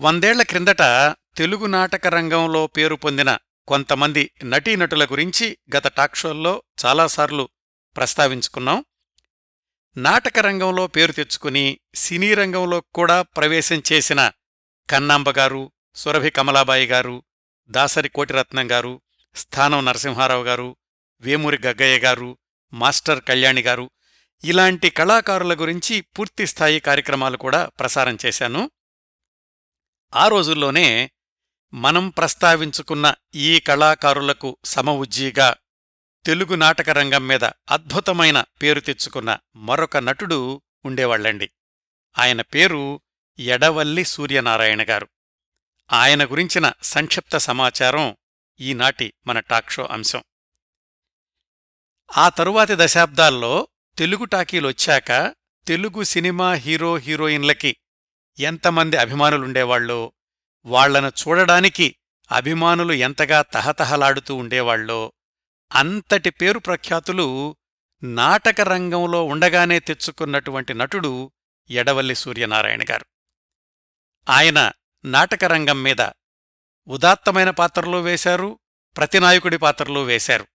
వందేళ్ళ క్రిందట తెలుగు నాటక రంగంలో పేరు పొందిన కొంతమంది నటీనటుల గురించి గత టాక్షోల్లో చాలాసార్లు ప్రస్తావించుకున్నాం. నాటక రంగంలో పేరు తెచ్చుకుని సినీ రంగంలో కూడా ప్రవేశం చేసిన కన్నాంబ గారు సురభి కమలాబాయి గారు దాసరి కోటిరత్నం గారు స్థానం నరసింహారావు గారు వేమూరి గగ్గయ్య గారు మాస్టర్ కళ్యాణి గారు. ఇలాంటి కళాకారుల గురించి పూర్తిస్థాయి కార్యక్రమాలు కూడా ప్రసారం చేశాను. ఆ రోజుల్లోనే మనం ప్రస్తావించుకున్న ఈ కళాకారులకు సమవుజ్జీగా తెలుగు నాటకరంగం మీద అద్భుతమైన పేరు తెచ్చుకున్న మరొక నటుడు ఉండేవాళ్ళండి ఆయన పేరు ఎడవల్లి సూర్యనారాయణ గారు. ఆయన గురించిన సంక్షిప్త సమాచారం ఈనాటి మన టాక్షో అంశం. ఆ తరువాతి దశాబ్దాల్లో తెలుగు టాకీలొచ్చాక తెలుగు సినిమా హీరో హీరోయిన్లకి ఎంతమంది అభిమానులుండేవాళ్ళో? వాళ్ళను చూడడానికి అభిమానులు ఎంతగా తహతహలాడుతూ ఉండేవాళ్ళో అంతటి పేరు ప్రఖ్యాతులు నాటకరంగంలో ఉండగానే తెచ్చుకున్నటువంటి నటుడు ఎడవల్లి సూర్యనారాయణ గారు. ఆయన నాటకరంగం మీద ఉదాత్తమైన పాత్రలో వేశారు ప్రతినాయకుడి పాత్రలో వేశారు.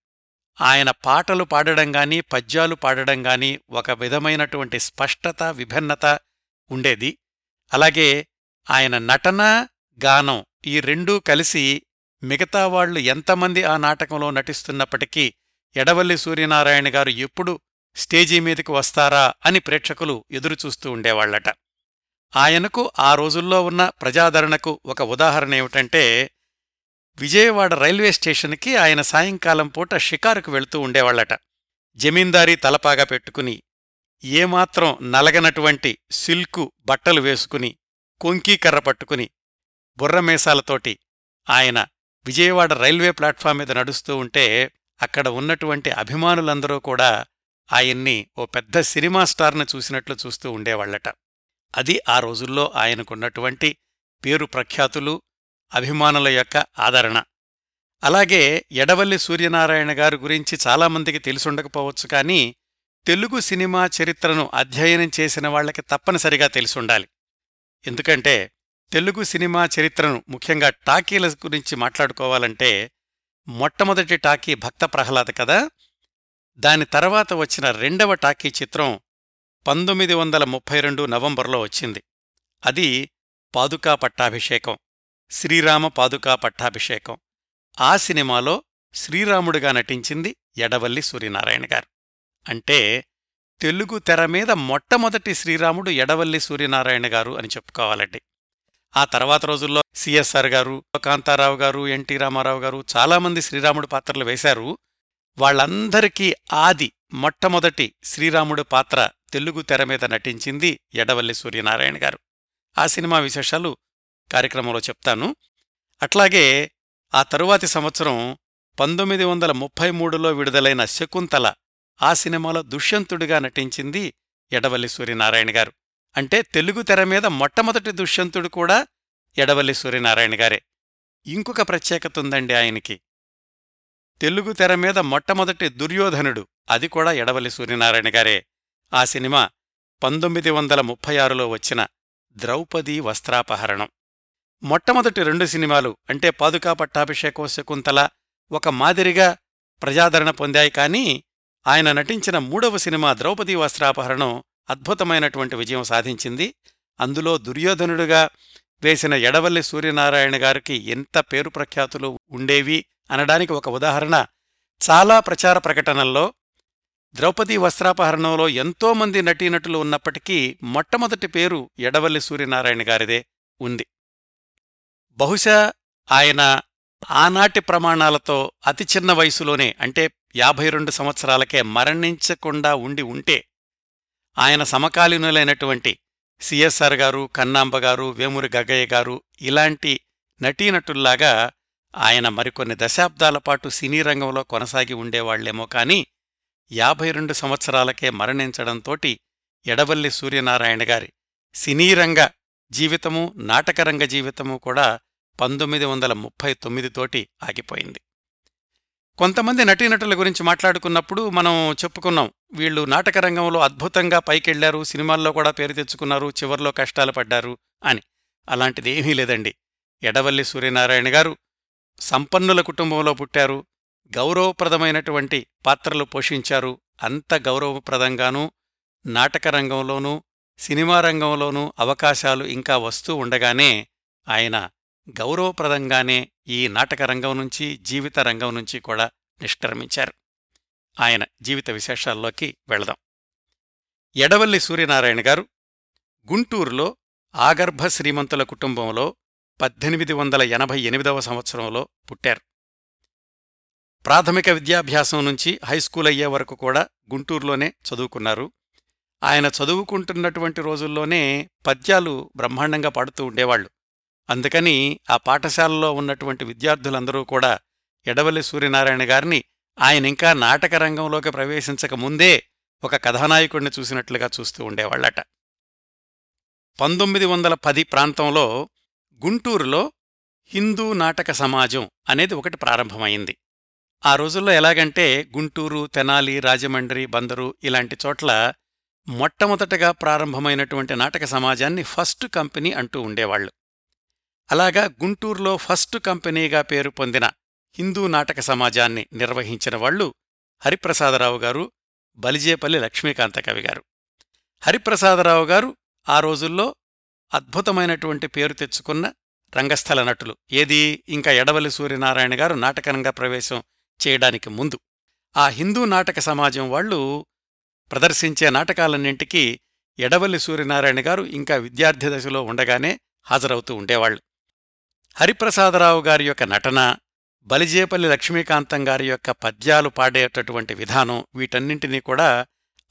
ఆయన పాటలు పాడడంగాని పద్యాలు పాడడంగాని ఒక విధమైనటువంటి స్పష్టత విభిన్నత ఉండేది. అలాగే ఆయన నటన గానం ఈ రెండూ కలిసి మిగతా వాళ్ళు ఎంతమంది ఆ నాటకంలో నటిస్తున్నప్పటికీ ఎడవల్లి సూర్యనారాయణ గారు ఎప్పుడు స్టేజీ మీదకి వస్తారా అని ప్రేక్షకులు ఎదురుచూస్తూ ఉండేవాళ్ళట ఆయనకు ఆ రోజుల్లో ఉన్న ప్రజాదరణకు ఒక ఉదాహరణ ఏమిటంటే విజయవాడ రైల్వే స్టేషన్కి ఆయన సాయంకాలం పూట షికారుకు వెళ్తూ ఉండేవాళ్ళట జమీందారీ తలపాగా పెట్టుకుని ఏమాత్రం నలగనటువంటి సిల్కు బట్టలు వేసుకుని కొంకీకర్ర పట్టుకుని బుర్రమేసాలతోటి ఆయన విజయవాడ రైల్వే ప్లాట్ఫామ్ మీద నడుస్తూ ఉంటే అక్కడ ఉన్నటువంటి అభిమానులందరూ కూడా ఆయన్ని ఓ పెద్ద సినిమా స్టార్ను చూసినట్లు చూస్తూ ఉండేవాళ్ళట అది ఆ రోజుల్లో ఆయనకున్నటువంటి పేరు ప్రఖ్యాతులు అభిమానుల యొక్క ఆదరణ. అలాగే ఎడవల్లి సూర్యనారాయణ గారి గురించి చాలామందికి తెలిసుండకపోవచ్చు కానీ తెలుగు సినిమా చరిత్రను అధ్యయనం చేసిన వాళ్ళకి తప్పనిసరిగా తెలిసుండాలి. ఎందుకంటే తెలుగు సినిమా చరిత్రను ముఖ్యంగా టాకీల గురించి మాట్లాడుకోవాలంటే మొట్టమొదటి టాకీ భక్త ప్రహ్లాద కదా. దాని తర్వాత వచ్చిన రెండవ టాకీ చిత్రం పంతొమ్మిది వందల ముప్పై రెండు నవంబర్లో వచ్చింది. అది పాదుకా పట్టాభిషేకం శ్రీరామ పాదుకా పట్టాభిషేకం. ఆ సినిమాలో శ్రీరాముడుగా నటించింది ఎడవల్లి సూర్యనారాయణ గారు. అంటే తెలుగు తెర మీద మొట్టమొదటి శ్రీరాముడు ఎడవల్లి సూర్యనారాయణ గారు అని చెప్పుకోవాలండి. ఆ తర్వాత రోజుల్లో సిఎస్ఆర్ గారు కాంతారావు గారు ఎన్టీ రామారావు గారు చాలామంది శ్రీరాముడు పాత్రలు వేశారు. వాళ్ళందరికీ ఆది మొట్టమొదటి శ్రీరాముడు పాత్ర తెలుగు తెర మీద నటించింది ఎడవల్లి సూర్యనారాయణ గారు. ఆ సినిమా విశేషాలు కార్యక్రమంలో చెప్తాను. అట్లాగే ఆ తరువాతి సంవత్సరం పంతొమ్మిది వందల ముప్పై మూడులో విడుదలైన శకుంతల ఆ సినిమాలో దుష్యంతుడిగా నటించింది ఎడవల్లి సూర్యనారాయణ గారు. అంటే తెలుగు తెర మీద మొట్టమొదటి దుష్యంతుడు కూడా ఎడవల్లి సూర్యనారాయణ గారే. ఇంకొక ప్రత్యేకత ఉందండి ఆయనకి. తెలుగు తెర మీద మొట్టమొదటి దుర్యోధనుడు అది కూడా ఎడవల్లి సూర్యనారాయణ గారే. ఆ సినిమా పంతొమ్మిది వందల ముప్పై ఆరులో వచ్చిన ద్రౌపదీ వస్త్రాపహరణం. మొట్టమొదటి రెండు సినిమాలు అంటే పాదుకా పట్టాభిషేకం శకుంతల ఒక మాదిరిగా ప్రజాదరణ పొందాయి కానీ ఆయన నటించిన మూడవ సినిమా ద్రౌపదీ వస్త్రాపహరణం అద్భుతమైనటువంటి విజయం సాధించింది. అందులో దుర్యోధనుడుగా వేసిన ఎడవల్లి సూర్యనారాయణ గారికి ఎంత పేరు ప్రఖ్యాతులు ఉండేవి అనడానికి ఒక ఉదాహరణ. చాలా ప్రచార ప్రకటనల్లో ద్రౌపదీ వస్త్రాపహరణంలో ఎంతోమంది నటీనటులు ఉన్నప్పటికీ మొట్టమొదటి పేరు ఎడవల్లి సూర్యనారాయణ గారిదే ఉంది. బహుశా ఆయన ఆనాటి ప్రమాణాలతో అతి చిన్న వయసులోనే అంటే యాభై రెండు సంవత్సరాలకే మరణించకుండా ఉండి ఉంటే ఆయన సమకాలీనులైనటువంటి సిఎస్ఆర్ గారు కన్నాంబ గారు వేమూరి గగ్గయ్య గారు ఇలాంటి నటీనటుల్లాగా ఆయన మరికొన్ని దశాబ్దాల పాటు సినీ రంగంలో కొనసాగి ఉండేవాళ్ళేమో కాని యాభై రెండు సంవత్సరాలకే మరణించడంతోటి ఎడవల్లి సూర్యనారాయణ గారి సినీరంగ జీవితము నాటకరంగ జీవితము కూడా పంతొమ్మిది వందల ముప్పై తొమ్మిదితోటి ఆగిపోయింది. కొంతమంది నటీనటుల గురించి మాట్లాడుకున్నప్పుడు మనం చెప్పుకున్నాం. వీళ్ళు నాటకరంగంలో అద్భుతంగా పైకెళ్ళారు సినిమాల్లో కూడా పేరు తెచ్చుకున్నారు చివర్లో కష్టాలు పడ్డారు అని. అలాంటిదేమీ లేదండి. ఎడవల్లి సూర్యనారాయణ గారు సంపన్నుల కుటుంబంలో పుట్టారు. గౌరవప్రదమైనటువంటి పాత్రలు పోషించారు. అంత గౌరవప్రదంగానూ నాటక రంగంలోనూ సినిమా రంగంలోనూ అవకాశాలు ఇంకా వస్తూ ఉండగానే ఆయన గౌరవప్రదంగానే ఈ నాటక రంగం నుంచి జీవిత రంగం నుంచి కూడా నిష్క్రమించారు. ఆయన జీవిత విశేషాల్లోకి వెళదాం. ఎడవల్లి సూర్యనారాయణ గారు గుంటూరులో ఆగర్భ శ్రీమంతుల కుటుంబంలో పద్దెనిమిది వందల ఎనభై ఎనిమిదవ సంవత్సరంలో పుట్టారు. ప్రాథమిక విద్యాభ్యాసం నుంచి హైస్కూల్ అయ్యే వరకు కూడా గుంటూరులోనే చదువుకున్నారు. ఆయన చదువుకుంటున్నటువంటి రోజుల్లోనే పద్యాలు బ్రహ్మాండంగా పాడుతూ ఉండేవాళ్ళు అందుకని ఆ పాఠశాలలో ఉన్నటువంటి విద్యార్థులందరూ కూడా ఎడవల్లి సూర్యనారాయణ గారిని ఆయన ఇంకా నాటక రంగంలోకి ప్రవేశించక ముందే ఒక కథానాయకుడిని చూసినట్లుగా చూస్తూ ఉండేవాళ్ళట పంతొమ్మిది వందల పది ప్రాంతంలో గుంటూరులో హిందూ నాటక సమాజం అనేది ఒకటి ప్రారంభమైంది. ఆ రోజుల్లో ఎలాగంటే గుంటూరు తెనాలి రాజమండ్రి బందరు ఇలాంటి చోట్ల మొట్టమొదటగా ప్రారంభమైనటువంటి నాటక సమాజాన్ని ఫస్ట్ కంపెనీ అంటూ ఉండేవాళ్ళు అలాగా గుంటూరులో ఫస్ట్ కంపెనీగా పేరు పొందిన హిందూ నాటక సమాజాన్ని నిర్వహించిన వాళ్ళు హరిప్రసాదరావు గారు బలిజేపల్లి లక్ష్మీకాంత కవి గారు. హరిప్రసాదరావు గారు ఆ రోజుల్లో అద్భుతమైనటువంటి పేరు తెచ్చుకున్న రంగస్థల నటులు. ఏది? ఇంకా ఎడవల్లి సూర్యనారాయణ గారు నాటకరంగా ప్రవేశం చేయడానికి ముందు. ఆ హిందూ నాటక సమాజం వాళ్ళు ప్రదర్శించే నాటకాలన్నింటికీ ఎడవల్లి సూర్యనారాయణ గారు ఇంకా విద్యార్థి దశలో ఉండగానే హాజరవుతూ ఉండేవాళ్ళు హరిప్రసాదరావు గారి యొక్క నటన బలిజేపల్లి లక్ష్మీకాంతం గారి యొక్క పద్యాలు పాడేటటువంటి విధానం వీటన్నింటినీ కూడా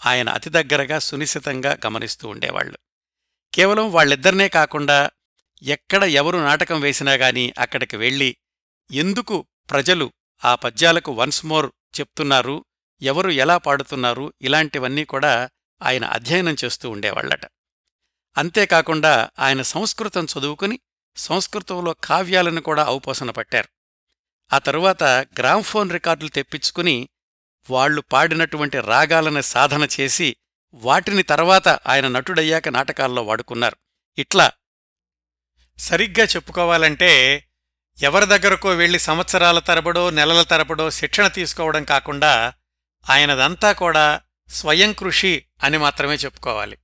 ఆయన అతి దగ్గరగా సునిశ్చితంగా గమనిస్తూ ఉండేవాళ్ళు కేవలం వాళ్ళిద్దరినే కాకుండా ఎక్కడ ఎవరు నాటకం వేసినా గాని అక్కడికి వెళ్ళి ఎందుకు ప్రజలు ఆ పద్యాలకు వన్స్ మోర్ చెప్తున్నారు ఎవరు ఎలా పాడుతున్నారు ఇలాంటివన్నీ కూడా ఆయన అధ్యయనం చేస్తూ ఉండేవాళ్ళట అంతేకాకుండా ఆయన సంస్కృతం చదువుకుని సంస్కృతంలో కావ్యాలను కూడా ఔపోసన పట్టారు. ఆ తరువాత గ్రామ్ఫోన్ రికార్డులు తెప్పించుకుని వాళ్ళు పాడినటువంటి రాగాలను సాధన చేసి వాటిని తర్వాత ఆయన నటుడయ్యాక నాటకాల్లో వాడుకున్నారు. ఇట్లా సరిగ్గా చెప్పుకోవాలంటే ఎవరి దగ్గరకో వెళ్ళి సంవత్సరాల తరబడో నెలల తరబడో శిక్షణ తీసుకోవడం కాకుండా ఆయనదంతా కూడా స్వయం కృషి అని మాత్రమే చెప్పుకోవాలి.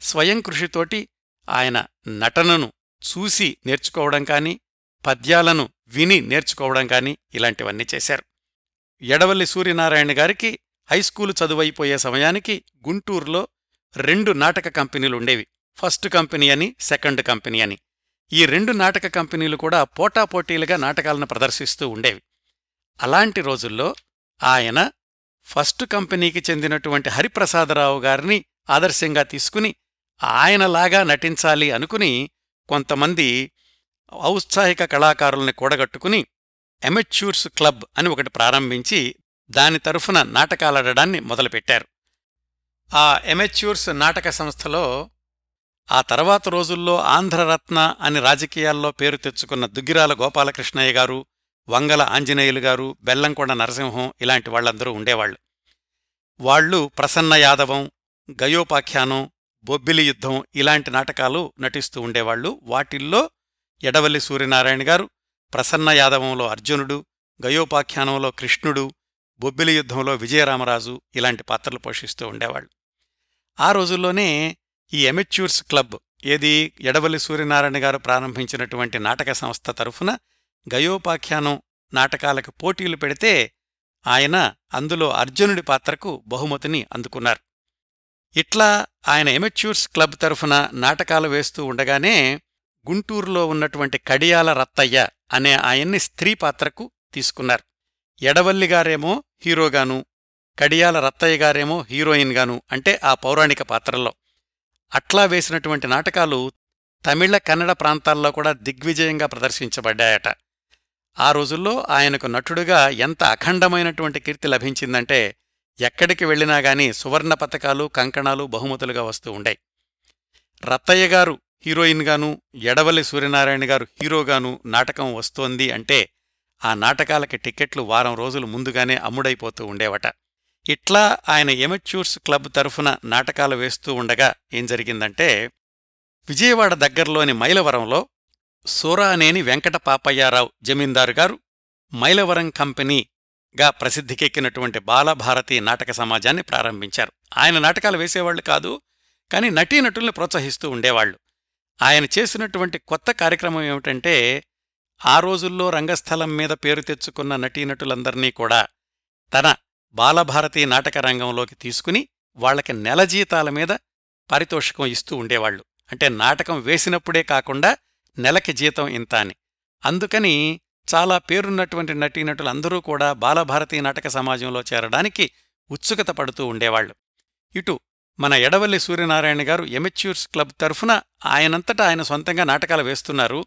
స్వయం కృషితోటి ఆయన నటనను చూసి నేర్చుకోవడం కానీ పద్యాలను విని నేర్చుకోవడం కానీ ఇలాంటివన్నీ చేశారు. ఎడవల్లి సూర్యనారాయణ గారికి హైస్కూలు చదువైపోయే సమయానికి గుంటూరులో రెండు నాటక కంపెనీలుండేవి ఫస్ట్ కంపెనీ అని సెకండ్ కంపెనీ అని. ఈ రెండు నాటక కంపెనీలు కూడా పోటాపోటీలుగా నాటకాలను ప్రదర్శిస్తూ ఉండేవి. అలాంటి రోజుల్లో ఆయన ఫస్ట్ కంపెనీకి చెందినటువంటి హరిప్రసాదరావు గారిని ఆదర్శంగా తీసుకుని ఆయనలాగా నటించాలి అనుకుని కొంతమంది ఔత్సాహిక కళాకారుల్ని కూడగట్టుకుని ఎమెచ్యూర్స్ క్లబ్ అని ఒకటి ప్రారంభించి దాని తరఫున నాటకాలాడడాన్ని మొదలుపెట్టారు. ఆ ఎమెచ్యూర్స్ నాటక సంస్థలో ఆ తర్వాత రోజుల్లో ఆంధ్రరత్న అని రాజకీయాల్లో పేరు తెచ్చుకున్న దుగ్గిరాల గోపాలకృష్ణయ్య గారు వంగల ఆంజనేయులు గారు బెల్లంకొండ నరసింహం ఇలాంటి వాళ్ళందరూ ఉండేవాళ్ళు వాళ్ళు ప్రసన్న యాదవం గయోపాఖ్యానం బొబ్బిలి యుద్ధం ఇలాంటి నాటకాలు నటిస్తూ ఉండేవాళ్ళు వాటిల్లో ఎడవల్లి సూర్యనారాయణ గారు ప్రసన్న యాదవంలో అర్జునుడు గయోపాఖ్యానంలో కృష్ణుడు బొబ్బిలి యుద్ధంలో విజయరామరాజు ఇలాంటి పాత్రలు పోషిస్తూ ఉండేవాళ్ళు ఆ రోజుల్లోనే ఈ ఎమెచ్యూర్స్ క్లబ్ ఏది ఎడవల్లి సూర్యనారాయణ గారు ప్రారంభించినటువంటి నాటక సంస్థ తరఫున గయోపాఖ్యానం నాటకాలకు పోటీలు పెడితే ఆయన అందులో అర్జునుడి పాత్రకు బహుమతిని అందుకున్నారు. ఇట్లా ఆయన ఎమెచ్యూర్స్ క్లబ్ తరఫున నాటకాలు వేస్తూ ఉండగానే గుంటూరులో ఉన్నటువంటి కడియాల రత్తయ్య అనే ఆయన్ని స్త్రీ పాత్రకు తీసుకున్నారు. ఎడవల్లిగారేమో హీరోగాను కడియాల రత్తయ్య గారేమో హీరోయిన్గాను అంటే ఆ పౌరాణిక పాత్రల్లో. అట్లా వేసినటువంటి నాటకాలు తమిళ కన్నడ ప్రాంతాల్లో కూడా దిగ్విజయంగా ప్రదర్శించబడ్డాయట. ఆ రోజుల్లో ఆయనకు నటుడుగా ఎంత అఖండమైనటువంటి కీర్తి లభించిందంటే ఎక్కడికి వెళ్ళినా గాని సువర్ణ పతకాలు కంకణాలు బహుమతులుగా వస్తూ ఉండాయి. రత్తయ్య గారు హీరోయిన్గాను ఎడవల్లి సూర్యనారాయణ గారు హీరోగాను నాటకం వస్తోంది అంటే ఆ నాటకాలకి టికెట్లు వారం రోజులు ముందుగానే అమ్ముడైపోతూ ఉండేవట. ఇట్లా ఆయన ఎమెచ్యూర్స్ క్లబ్ తరఫున నాటకాలు వేస్తూ ఉండగా ఏం జరిగిందంటే విజయవాడ దగ్గరలోని మైలవరంలో సూరానేని వెంకట పాపయ్యారావు జమీందారు గారు మైలవరం గా ప్రసిద్ధికెక్కినటువంటి బాలభారతి నాటక సమాజాన్ని ప్రారంభించారు. ఆయన నాటకాలు వేసేవాళ్ళు కాదు కానీ నటీనటుల్ని ప్రోత్సహిస్తూ ఉండేవాళ్ళు ఆయన చేసినటువంటి కొత్త కార్యక్రమం ఏమిటంటే ఆ రోజుల్లో రంగస్థలం మీద పేరు తెచ్చుకున్న నటీనటులందర్నీ కూడా తన బాలభారతి నాటక రంగంలోకి తీసుకుని వాళ్ళకి నెల జీతాల మీద పారితోషికం ఇస్తూ ఉండేవాళ్ళు అంటే నాటకం వేసినప్పుడే కాకుండా నెలకి జీతం ఇంత అని. అందుకని చాలా పేరున్నటువంటి నటీనటులందరూ కూడా బాలభారతీ నాటక సమాజంలో చేరడానికి ఉత్సుకత పడుతూ ఉండేవాళ్ళు ఇటు మన ఎడవల్లి సూర్యనారాయణ గారు ఎమెచ్యూర్స్ క్లబ్ తరఫున ఆయనంతటా ఆయన సొంతంగా నాటకాలు వేస్తున్నారు.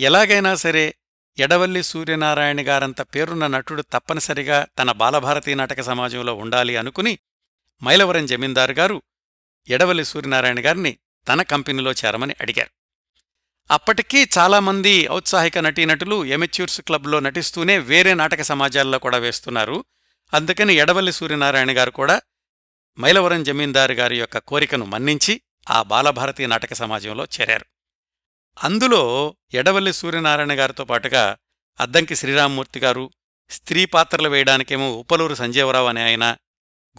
ఎలాగైనా సరే ఎడవల్లి సూర్యనారాయణ గారంత పేరున్న నటుడు తప్పనిసరిగా తన బాలభారతీ నాటక సమాజంలో ఉండాలి అనుకుని మైలవరం జమీందారు గారు ఎడవల్లి సూర్యనారాయణ గారిని తన కంపెనీలో చేరమని అడిగారు. అప్పటికీ చాలామంది ఔత్సాహిక నటీనటులు ఎమెచ్యూర్స్ క్లబ్లో నటిస్తూనే వేరే నాటక సమాజాల్లో కూడా వేస్తున్నారు. అందుకని ఎడవల్లి సూర్యనారాయణ గారు కూడా మైలవరం జమీందారు గారి యొక్క కోరికను మన్నించి ఆ బాలభారతి నాటక సమాజంలో చేరారు. అందులో ఎడవల్లి సూర్యనారాయణ గారితో పాటుగా అద్దంకి శ్రీరామ్మూర్తి గారు స్త్రీ పాత్రలు వేయడానికేమో ఉప్పలూరు సంజీవరావు అనే ఆయన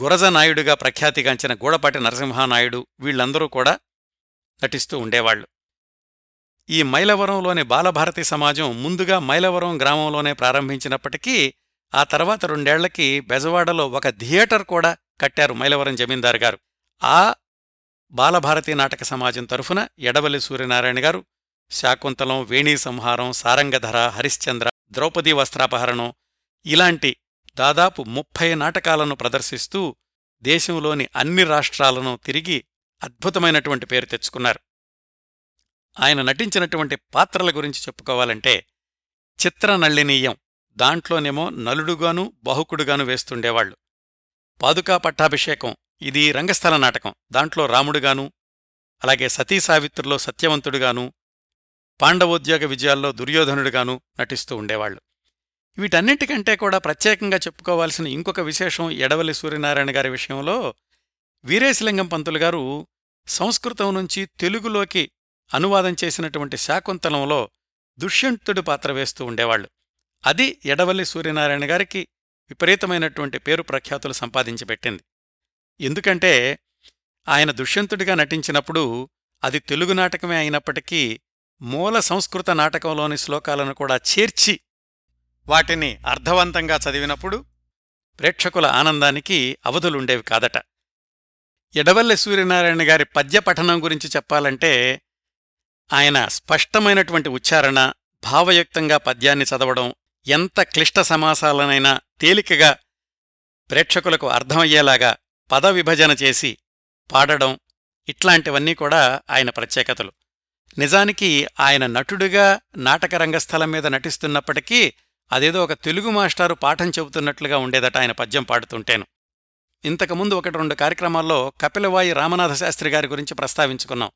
గురజనాయుడుగా ప్రఖ్యాతిగాంచిన గూడపాటి నరసింహానాయుడు వీళ్ళందరూ కూడా నటిస్తూ ఉండేవాళ్ళు ఈ మైలవరంలోని బాలభారతి సమాజం ముందుగా మైలవరం గ్రామంలోనే ప్రారంభించినప్పటికీ ఆ తర్వాత రెండేళ్ళకి బెజవాడలో ఒక థియేటర్ కూడా కట్టారు మైలవరం జమీందారు గారు. ఆ బాలభారతి నాటక సమాజం తరఫున ఎడవల్లి సూర్యనారాయణ గారు శాకుంతలం వేణీ సంహారం సారంగధర హరిశ్చంద్ర ద్రౌపదీ వస్త్రాపహరణం ఇలాంటి దాదాపు ముప్పై నాటకాలను ప్రదర్శిస్తూ దేశంలోని అన్ని రాష్ట్రాలను తిరిగి అద్భుతమైనటువంటి పేరు తెచ్చుకున్నారు. ఆయన నటించినటువంటి పాత్రల గురించి చెప్పుకోవాలంటే చిత్రనళ్ళినీయం దాంట్లోనేమో నలుడుగాను బాహుకుడుగాను వేస్తుండేవాళ్ళు పాదుకా పట్టాభిషేకం ఇది రంగస్థల నాటకం. దాంట్లో రాముడుగాను అలాగే సతీ సావిత్రిలో సత్యవంతుడుగాను పాండవోద్యోగ విజయాల్లో దుర్యోధనుడుగాను నటిస్తూ ఉండేవాళ్ళు వీటన్నిటికంటే కూడా ప్రత్యేకంగా చెప్పుకోవాల్సిన ఇంకొక విశేషం ఎడవలి సూర్యనారాయణ గారి విషయంలో వీరేశలింగం పంతులు గారు సంస్కృతం నుంచి తెలుగులోకి అనువాదం చేసినటువంటి శాకుంతలంలో దుష్యంతుడి పాత్ర వేస్తూ ఉండేవాళ్ళు అది ఎడవల్లి సూర్యనారాయణ గారికి విపరీతమైనటువంటి పేరు ప్రఖ్యాతులు సంపాదించి పెట్టింది. ఎందుకంటే ఆయన దుష్యంతుడిగా నటించినప్పుడు అది తెలుగు నాటకమే అయినప్పటికీ మూల సంస్కృత నాటకంలోని శ్లోకాలను కూడా చేర్చి వాటిని అర్థవంతంగా చదివినప్పుడు ప్రేక్షకుల ఆనందానికి అవధులుండేవి కాదట. ఎడవల్లి సూర్యనారాయణ గారి పద్య పఠనం గురించి చెప్పాలంటే ఆయన స్పష్టమైనటువంటి ఉచ్చారణ భావయుక్తంగా పద్యాన్ని చదవడం ఎంత క్లిష్ట సమాసాలనైనా తేలికగా ప్రేక్షకులకు అర్థమయ్యేలాగా పద విభజన చేసి పాడడం ఇట్లాంటివన్నీ కూడా ఆయన ప్రత్యేకతలు. నిజానికి ఆయన నటుడుగా నాటక రంగస్థలం మీద నటిస్తున్నప్పటికీ అదేదో ఒక తెలుగు మాస్టారు పాఠం చెబుతున్నట్లుగా ఉండేదట ఆయన పద్యం పాడుతుంటేను. ఇంతకుముందు ఒకటి రెండు కార్యక్రమాల్లో కపిలవాయి రామనాథ శాస్త్రి గారి గురించి ప్రస్తావించుకున్నాం.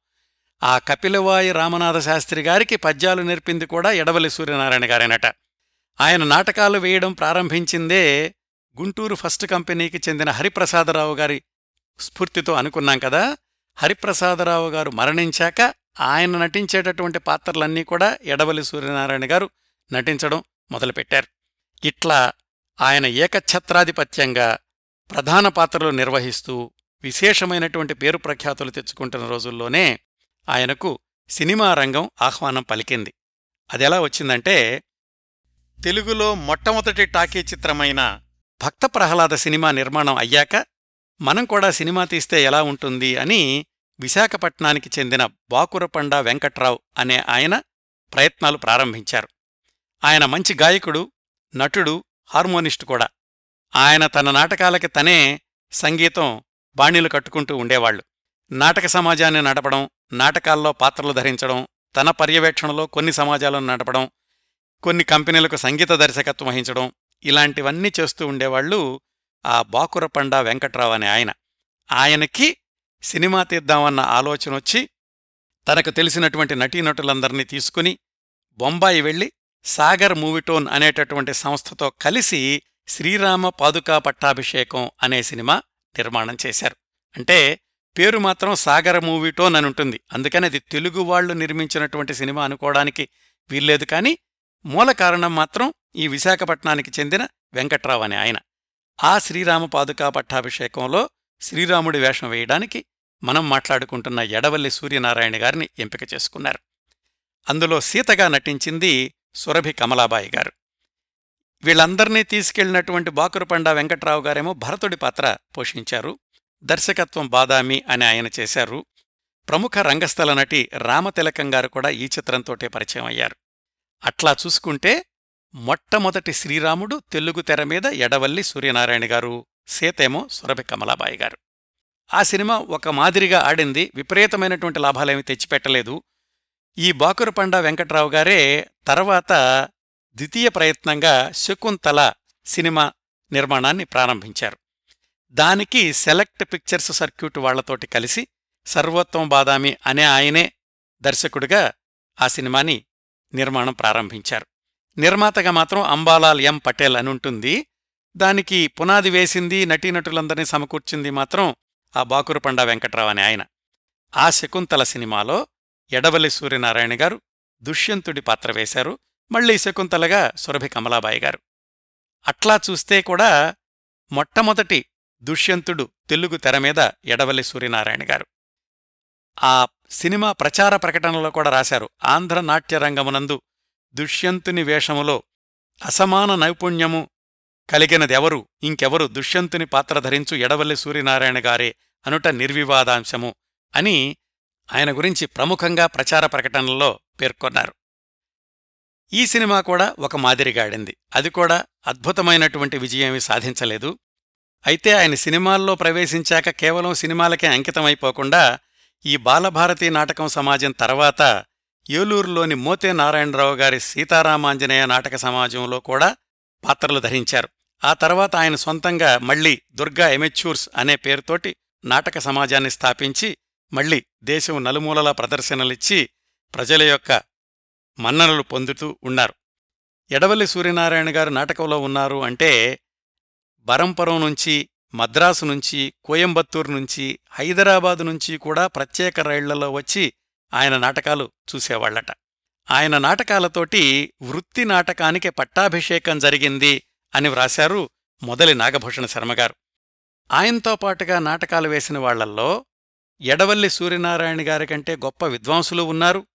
ఆ కపిలవాయి రామనాథ శాస్త్రి గారికి పద్యాలు నేర్పింది కూడా ఎడవలి సూర్యనారాయణ గారేనట. ఆయన నాటకాలు వేయడం ప్రారంభించిందే గుంటూరు ఫస్ట్ కంపెనీకి చెందిన హరిప్రసాదరావు గారి స్ఫూర్తితో అనుకున్నాం కదా. హరిప్రసాదరావు గారు మరణించాక ఆయన నటించేటటువంటి పాత్రలన్నీ కూడా ఎడవలి సూర్యనారాయణ గారు నటించడం మొదలుపెట్టారు. ఇట్లా ఆయన ఏకఛత్రాధిపత్యంగా ప్రధాన పాత్రలు నిర్వహిస్తూ విశేషమైనటువంటి పేరు ప్రఖ్యాతులు తెచ్చుకుంటున్న రోజుల్లోనే ఆయనకు సినిమా రంగం ఆహ్వానం పలికింది. అదెలా వచ్చిందంటే తెలుగులో మొట్టమొదటి టాకీ చిత్రమైన భక్త ప్రహ్లాద సినిమా నిర్మాణం అయ్యాక మనం కూడా సినిమా తీస్తే ఎలా ఉంటుంది అని విశాఖపట్నానికి చెందిన బాకురపండ వెంకట్రావు అనే ఆయన ప్రయత్నాలు ప్రారంభించారు. ఆయన మంచి గాయకుడు నటుడు హార్మోనిస్టు కూడా. ఆయన తన నాటకాలకి తనే సంగీతం బాణీలు కట్టుకుంటూ ఉండేవాళ్ళు నాటక సమాజాన్ని నడపడం నాటకాల్లో పాత్రలు ధరించడం తన పర్యవేక్షణలో కొన్ని సమాజాలను నడపడం కొన్ని కంపెనీలకు సంగీత దర్శకత్వం వహించడం ఇలాంటివన్నీ చేస్తూ ఉండేవాళ్ళు ఆ బాకురపండ వెంకట్రావు అనే ఆయన. ఆయనకి సినిమా తీద్దామన్న ఆలోచనొచ్చి తనకు తెలిసినటువంటి నటీనటులందర్నీ తీసుకుని బొంబాయి వెళ్ళి సాగర్ మూవీటోన్ అనేటటువంటి సంస్థతో కలిసి శ్రీరామ పాదుకా పట్టాభిషేకం అనే సినిమా నిర్మాణం చేశారు. అంటే పేరు మాత్రం సాగర మూవీ టోన్ అని ఉంటుంది అందుకని అది తెలుగు వాళ్ళు నిర్మించినటువంటి సినిమా అనుకోవడానికి వీల్లేదు కానీ మూల కారణం మాత్రం ఈ విశాఖపట్నానికి చెందిన వెంకట్రావు అనే ఆయన. ఆ శ్రీరామ పాదుకా పట్టాభిషేకంలో శ్రీరాముడి వేషం వేయడానికి మనం మాట్లాడుకుంటున్న ఎడవల్లి సూర్యనారాయణ గారిని ఎంపిక చేసుకున్నారు. అందులో సీతగా నటించింది సురభి కమలాబాయి గారు. వీళ్ళందర్నీ తీసుకెళ్ళినటువంటి బాకురపండ వెంకట్రావు గారేమో భరతుడి పాత్ర పోషించారు. దర్శకత్వం బాదామి అని ఆయన చేశారు. ప్రముఖ రంగస్థల నటి రామతిలకం గారు కూడా ఈ చిత్రంతోటే పరిచయం అయ్యారు. అట్లా చూసుకుంటే మొట్టమొదటి శ్రీరాముడు తెలుగు తెర మీద ఎడవల్లి సూర్యనారాయణ గారు సీతేమో సురభి కమలాబాయి గారు. ఆ సినిమా ఒక మాదిరిగా ఆడింది. విపరీతమైనటువంటి లాభాలేమీ తెచ్చిపెట్టలేదు. ఈ బాకురపండ వెంకట్రావు గారే తర్వాత ద్వితీయ ప్రయత్నంగా శకుంతల సినిమా నిర్మాణాన్ని ప్రారంభించారు. దానికి సెలెక్ట్ పిక్చర్స్ సర్క్యూట్ వాళ్ళతోటి కలిసి సర్వోత్తమ బాదామి అనే ఆయనే దర్శకుడిగా ఆ సినిమాని నిర్మాణం ప్రారంభించారు. నిర్మాతగా మాత్రం అంబాలాల్ ఎం పటేల్ అని ఉంటుంది. దానికి పునాది వేసింది నటీనటులందరినీ సమకూర్చింది మాత్రం ఆ బాకురుపండ వెంకట్రావు అని ఆయన. ఆ శకుంతల సినిమాలో ఎడవలి సూర్యనారాయణ గారు దుష్యంతుడి పాత్ర వేశారు. మళ్ళీ శకుంతలగా సురభి కమలాబాయి గారు. అట్లా చూస్తే కూడా మొట్టమొదటి దుష్యంతుడు తెలుగు తెర మీద ఎడవల్లి సూర్యనారాయణ గారు. ఆ సినిమా ప్రచార ప్రకటనలో కూడా రాశారు. ఆంధ్ర నాట్యరంగమునందు దుష్యంతుని వేషములో అసమాన నైపుణ్యము కలిగినదెవరు ఇంకెవరు దుష్యంతుని పాత్ర ధరించు ఎడవల్లి సూర్యనారాయణ గారే అనుట నిర్వివాదాంశము అని ఆయన గురించి ప్రముఖంగా ప్రచార ప్రకటనల్లో పేర్కొన్నారు. ఈ సినిమా కూడా ఒక మాదిరిగాడింది. అది కూడా అద్భుతమైనటువంటి విజయమీ సాధించలేదు. అయితే ఆయన సినిమాల్లో ప్రవేశించాక కేవలం సినిమాలకే అంకితమైపోకుండా ఈ బాలభారతి నాటకం సమాజం తర్వాత ఏలూరులోని మోతే నారాయణరావు గారి సీతారామాంజనేయ నాటక సమాజంలో కూడా పాత్రలు ధరించారు. ఆ తర్వాత ఆయన సొంతంగా మళ్ళీ దుర్గా ఎమెచ్యూర్స్ అనే పేరుతోటి నాటక సమాజాన్ని స్థాపించి మళ్ళీ దేశం నలుమూలలా ప్రదర్శనలిచ్చి ప్రజల యొక్క మన్ననలు పొందుతూ ఉన్నారు. ఎడవల్లి సూర్యనారాయణ గారు నాటకంలో ఉన్నారు అంటే బరంపురం నుంచి మద్రాసు నుంచి కోయంబత్తూరు నుంచి హైదరాబాదు నుంచి కూడా ప్రత్యేక రైళ్ళలో వచ్చి ఆయన నాటకాలు చూసేవాళ్ళట ఆయన నాటకాలతోటి వృత్తి నాటకానికి పట్టాభిషేకం జరిగింది అని వ్రాశారు మొదలి నాగభూషణ శర్మగారు ఆయనతో పాటుగా నాటకాలు వేసిన వాళ్ళల్లో ఎడవల్లి సూర్యనారాయణ గారి కంటే గొప్ప విద్వాంసులు ఉన్నారు.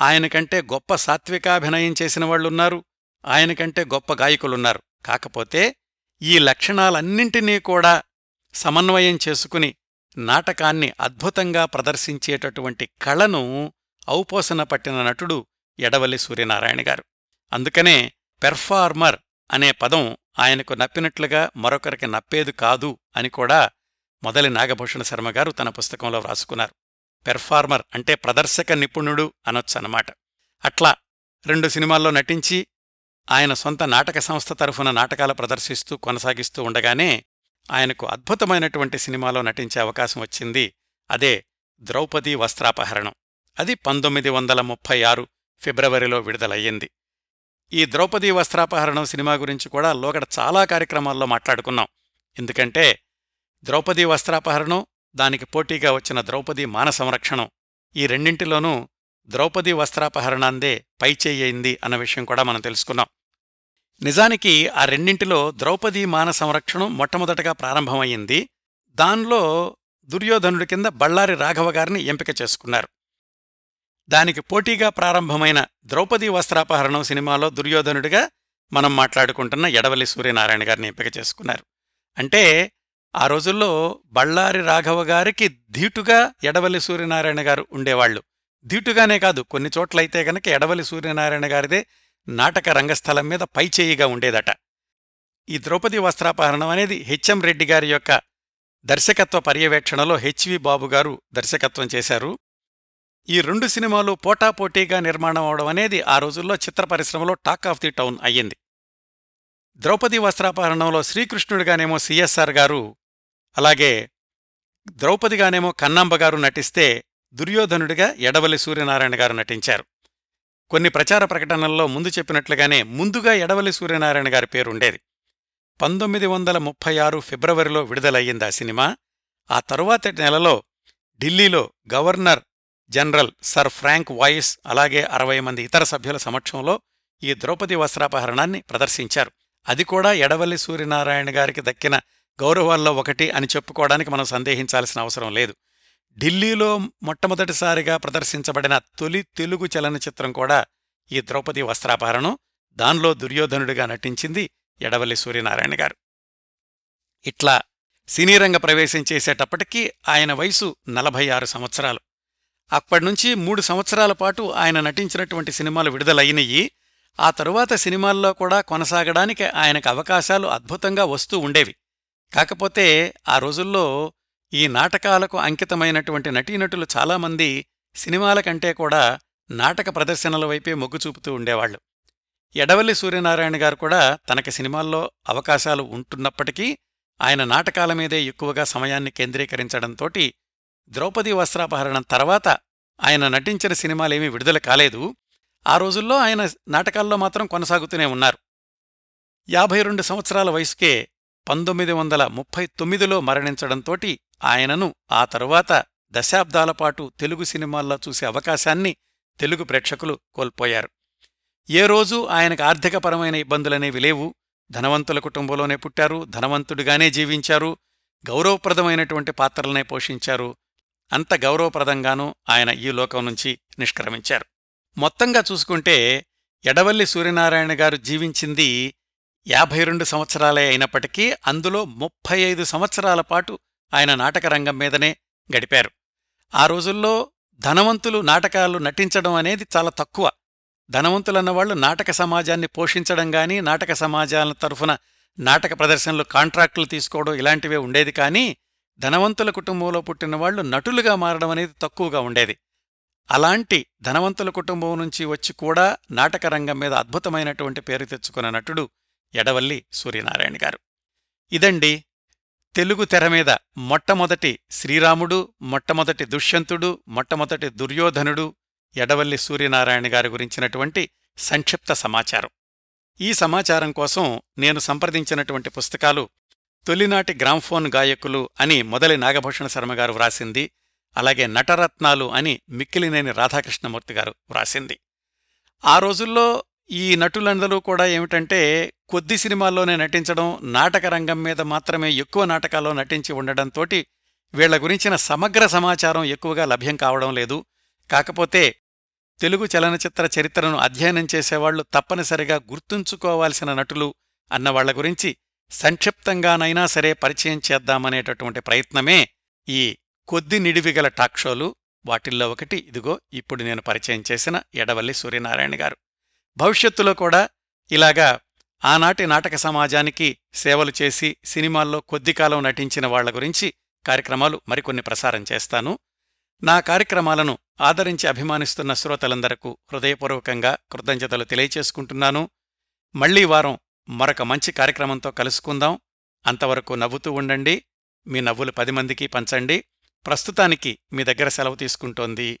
ఆయనకంటే గొప్ప సాత్వికాభినయం చేసిన వాళ్ళున్నారు ఆయనకంటే గొప్ప గాయకులున్నారు. కాకపోతే ఈ లక్షణాలన్నింటినీ కూడా సమన్వయం చేసుకుని నాటకాన్ని అద్భుతంగా ప్రదర్శించేటటువంటి కళను ఔపోసన పట్టిన నటుడు ఎడవలి సూర్యనారాయణ గారు. అందుకనే పెర్ఫార్మర్ అనే పదం ఆయనకు నప్పినట్లుగా మరొకరికి నప్పేది కాదు అని కూడా మొదలి నాగభూషణ శర్మ గారు తన పుస్తకంలో వ్రాసుకున్నారు. పెర్ఫార్మర్ అంటే ప్రదర్శక నిపుణుడు అనొచ్చనమాట అట్లా రెండు సినిమాల్లో నటించి ఆయన సొంత నాటక సంస్థ తరఫున నాటకాలు ప్రదర్శిస్తూ కొనసాగిస్తూ ఉండగానే ఆయనకు అద్భుతమైనటువంటి సినిమాలో నటించే అవకాశం వచ్చింది. అదే ద్రౌపదీ వస్త్రాపహరణం. అది పంతొమ్మిది వందల ముప్పై ఆరు ఫిబ్రవరిలో విడుదలయ్యింది. ఈ ద్రౌపదీ వస్త్రాపహరణం సినిమా గురించి కూడా లోగడ చాలా కార్యక్రమాల్లో మాట్లాడుకున్నాం. ఎందుకంటే ద్రౌపదీ వస్త్రాపహరణం దానికి పోటీగా వచ్చిన ద్రౌపదీ మాన సంరక్షణం ఈ రెండింటిలోనూ ద్రౌపది వస్త్రాపహరణాందే పైచేయింది అన్న విషయం కూడా మనం తెలుసుకున్నాం. నిజానికి ఆ రెండింటిలో ద్రౌపదీ మాన సంరక్షణం మొట్టమొదటగా ప్రారంభమయ్యింది. దానిలో దుర్యోధనుడి కింద బళ్ళారి రాఘవ గారిని ఎంపిక చేసుకున్నారు. దానికి పోటీగా ప్రారంభమైన ద్రౌపదీ వస్త్రాపహరణం సినిమాలో దుర్యోధనుడిగా మనం మాట్లాడుకుంటున్న ఎడవలి సూర్యనారాయణ గారిని ఎంపిక చేసుకున్నారు. అంటే ఆ రోజుల్లో బళ్ళారి రాఘవ గారికి ధీటుగా ఎడవలి సూర్యనారాయణ గారు ఉండేవాళ్ళు దీటుగానే కాదు కొన్ని చోట్లయితే గనక ఎడవలి సూర్యనారాయణ గారిదే నాటక రంగస్థలం మీద పైచేయిగా ఉండేదట. ఈ ద్రౌపది వస్త్రాపహరణం అనేది హెచ్ఎం రెడ్డి గారి యొక్క దర్శకత్వ పర్యవేక్షణలో హెచ్వి బాబు గారు దర్శకత్వం చేశారు. ఈ రెండు సినిమాలు పోటాపోటీగా నిర్మాణం అవడం అనేది ఆ రోజుల్లో చిత్ర పరిశ్రమలో టాక్ ఆఫ్ ది టౌన్ అయ్యింది. ద్రౌపది వస్త్రాపహరణంలో శ్రీకృష్ణుడిగానేమో సిఎస్ఆర్ గారు అలాగే ద్రౌపదిగానేమో కన్నాంబ గారు నటిస్తే దుర్యోధనుడిగా ఎడవల్లి సూర్యనారాయణ గారు నటించారు. కొన్ని ప్రచార ప్రకటనల్లో ముందు చెప్పినట్లుగానే ముందుగా ఎడవల్లి సూర్యనారాయణ గారి పేరుండేది పంతొమ్మిది వందల ముప్పై ఆరు ఫిబ్రవరిలో విడుదలయ్యింది ఆ సినిమా. ఆ తరువాతి నెలలో ఢిల్లీలో governor general sir Frank Voice అలాగే అరవై మంది ఇతర సభ్యుల సమక్షంలో ఈ ద్రౌపది వస్త్రాపహరణాన్ని ప్రదర్శించారు. అది కూడా ఎడవల్లి సూర్యనారాయణ గారికి దక్కిన గౌరవాల్లో ఒకటి అని చెప్పుకోవడానికి మనం సందేహించాల్సిన అవసరం లేదు. ఢిల్లీలో మొట్టమొదటిసారిగా ప్రదర్శించబడిన తొలి తెలుగు చలనచిత్రం కూడా ఈ ద్రౌపది వస్త్రాపహరణం దానిలో దుర్యోధనుడిగా నటించింది ఎడవల్లి సూర్యనారాయణ గారు. ఇట్లా సినీరంగ ప్రవేశం చేసేటప్పటికీ ఆయన వయసు నలభై ఆరు సంవత్సరాలు అప్పటినుంచి మూడు సంవత్సరాల పాటు ఆయన నటించినటువంటి సినిమాలు విడుదలయినయి ఆ తరువాత సినిమాల్లో కూడా కొనసాగడానికి ఆయనకు అవకాశాలు అద్భుతంగా వస్తూ ఉండేవి. కాకపోతే ఆ రోజుల్లో ఈ నాటకాలకు అంకితమైనటువంటి నటీనటులు చాలామంది సినిమాల కంటే కూడా నాటక ప్రదర్శనల వైపే మొగ్గు చూపుతూ ఉండేవాళ్ళు ఎడవల్లి సూర్యనారాయణ గారు కూడా తనకి సినిమాల్లో అవకాశాలు ఉంటున్నప్పటికీ ఆయన నాటకాల మీదే ఎక్కువగా సమయాన్ని కేంద్రీకరించడంతోటి ద్రౌపది వస్త్రాపహరణం తర్వాత ఆయన నటించిన సినిమాలేమీ విడుదల కాలేదు. ఆ రోజుల్లో ఆయన నాటకాల్లో మాత్రం కొనసాగుతూనే ఉన్నారు. యాభై రెండు సంవత్సరాల వయసుకే పంతొమ్మిది వందల ముప్పై తొమ్మిదిలో మరణించడంతోటి ఆయనను ఆ తరువాత దశాబ్దాల పాటు తెలుగు సినిమాల్లో చూసే అవకాశాన్ని తెలుగు ప్రేక్షకులు కోల్పోయారు. ఏ రోజూ ఆయనకు ఆర్థికపరమైన ఇబ్బందులనేవి లేవు. ధనవంతుల కుటుంబంలోనే పుట్టారు. ధనవంతుడిగానే జీవించారు. గౌరవప్రదమైనటువంటి పాత్రలనే పోషించారు. అంత గౌరవప్రదంగానూ ఆయన ఈ లోకం నుంచి నిష్క్రమించారు. మొత్తంగా చూసుకుంటే ఎడవల్లి సూర్యనారాయణ గారు జీవించింది యాభై రెండు సంవత్సరాలే అయినప్పటికీ అందులో ముప్పై ఐదు సంవత్సరాల పాటు ఆయన నాటకరంగం మీదనే గడిపారు. ఆ రోజుల్లో ధనవంతులు నాటకాలు నటించడం అనేది చాలా తక్కువ. ధనవంతులన్నవాళ్ళు నాటక సమాజాన్ని పోషించడం గాని నాటక సమాజాల తరఫున నాటక ప్రదర్శనలు కాంట్రాక్టులు తీసుకోవడం ఇలాంటివే ఉండేది కానీ ధనవంతుల కుటుంబంలో పుట్టినవాళ్ళు నటులుగా మారడం అనేది తక్కువగా ఉండేది. అలాంటి ధనవంతుల కుటుంబం నుంచి వచ్చి కూడా నాటక రంగం మీద అద్భుతమైనటువంటి పేరు తెచ్చుకున్న నటుడు ఎడవల్లి సూర్యనారాయణ గారు. ఇదండి తెలుగు తెర మీద మొట్టమొదటి శ్రీరాముడు మొట్టమొదటి దుష్యంతుడు మొట్టమొదటి దుర్యోధనుడు ఎడవల్లి సూర్యనారాయణ గారి గురించినటువంటి సంక్షిప్త సమాచారం. ఈ సమాచారం కోసం నేను సంప్రదించినటువంటి పుస్తకాలు తొలినాటి గ్రామ్ఫోన్ గాయకులు అని మొదలి నాగభూషణ శర్మగారు వ్రాసింది అలాగే నటరత్నాలు అని మిక్కిలినేని రాధాకృష్ణమూర్తి గారు వ్రాసింది. ఆ రోజుల్లో ఈ నటులందరూ కూడా ఏమిటంటే కొద్ది సినిమాల్లోనే నటించడం నాటక రంగం మీద మాత్రమే ఎక్కువ నాటకాల్లో నటించి ఉండడంతో వీళ్ళ గురించిన సమగ్ర సమాచారం ఎక్కువగా లభ్యం కావడం లేదు. కాకపోతే తెలుగు చలనచిత్ర చరిత్రను అధ్యయనం చేసేవాళ్ళు తప్పనిసరిగా గుర్తుంచుకోవాల్సిన నటులు అన్నవాళ్ళ గురించి సంక్షిప్తంగానైనా సరే పరిచయం చేద్దామనేటటువంటి ప్రయత్నమే ఈ కొద్ది నిడివిగల టాక్ షోలు. వాటిల్లో ఒకటి ఇదిగో ఇప్పుడు నేను పరిచయం చేసిన ఎడవల్లి సూర్యనారాయణ గారు. భవిష్యత్తులో కూడా ఇలాగా ఆనాటి నాటక సమాజానికి సేవలు చేసి సినిమాల్లో కొద్ది కాలం నటించిన వాళ్ళ గురించి కార్యక్రమాలు మరికొన్ని ప్రసారం చేస్తాను. నా కార్యక్రమాలను ఆదరించి అభిమానిస్తున్న శ్రోతలందరకు హృదయపూర్వకంగా కృతజ్ఞతలు తెలియచేసుకుంటున్నాను. మళ్ళీ వారం మరొక మంచి కార్యక్రమంతో కలుసుకుందాం. అంతవరకు నవ్వుతూ ఉండండి. మీ నవ్వులు పది మందికి పంచండి. ప్రస్తుతానికి మీ దగ్గర సెలవు తీసుకుంటోంది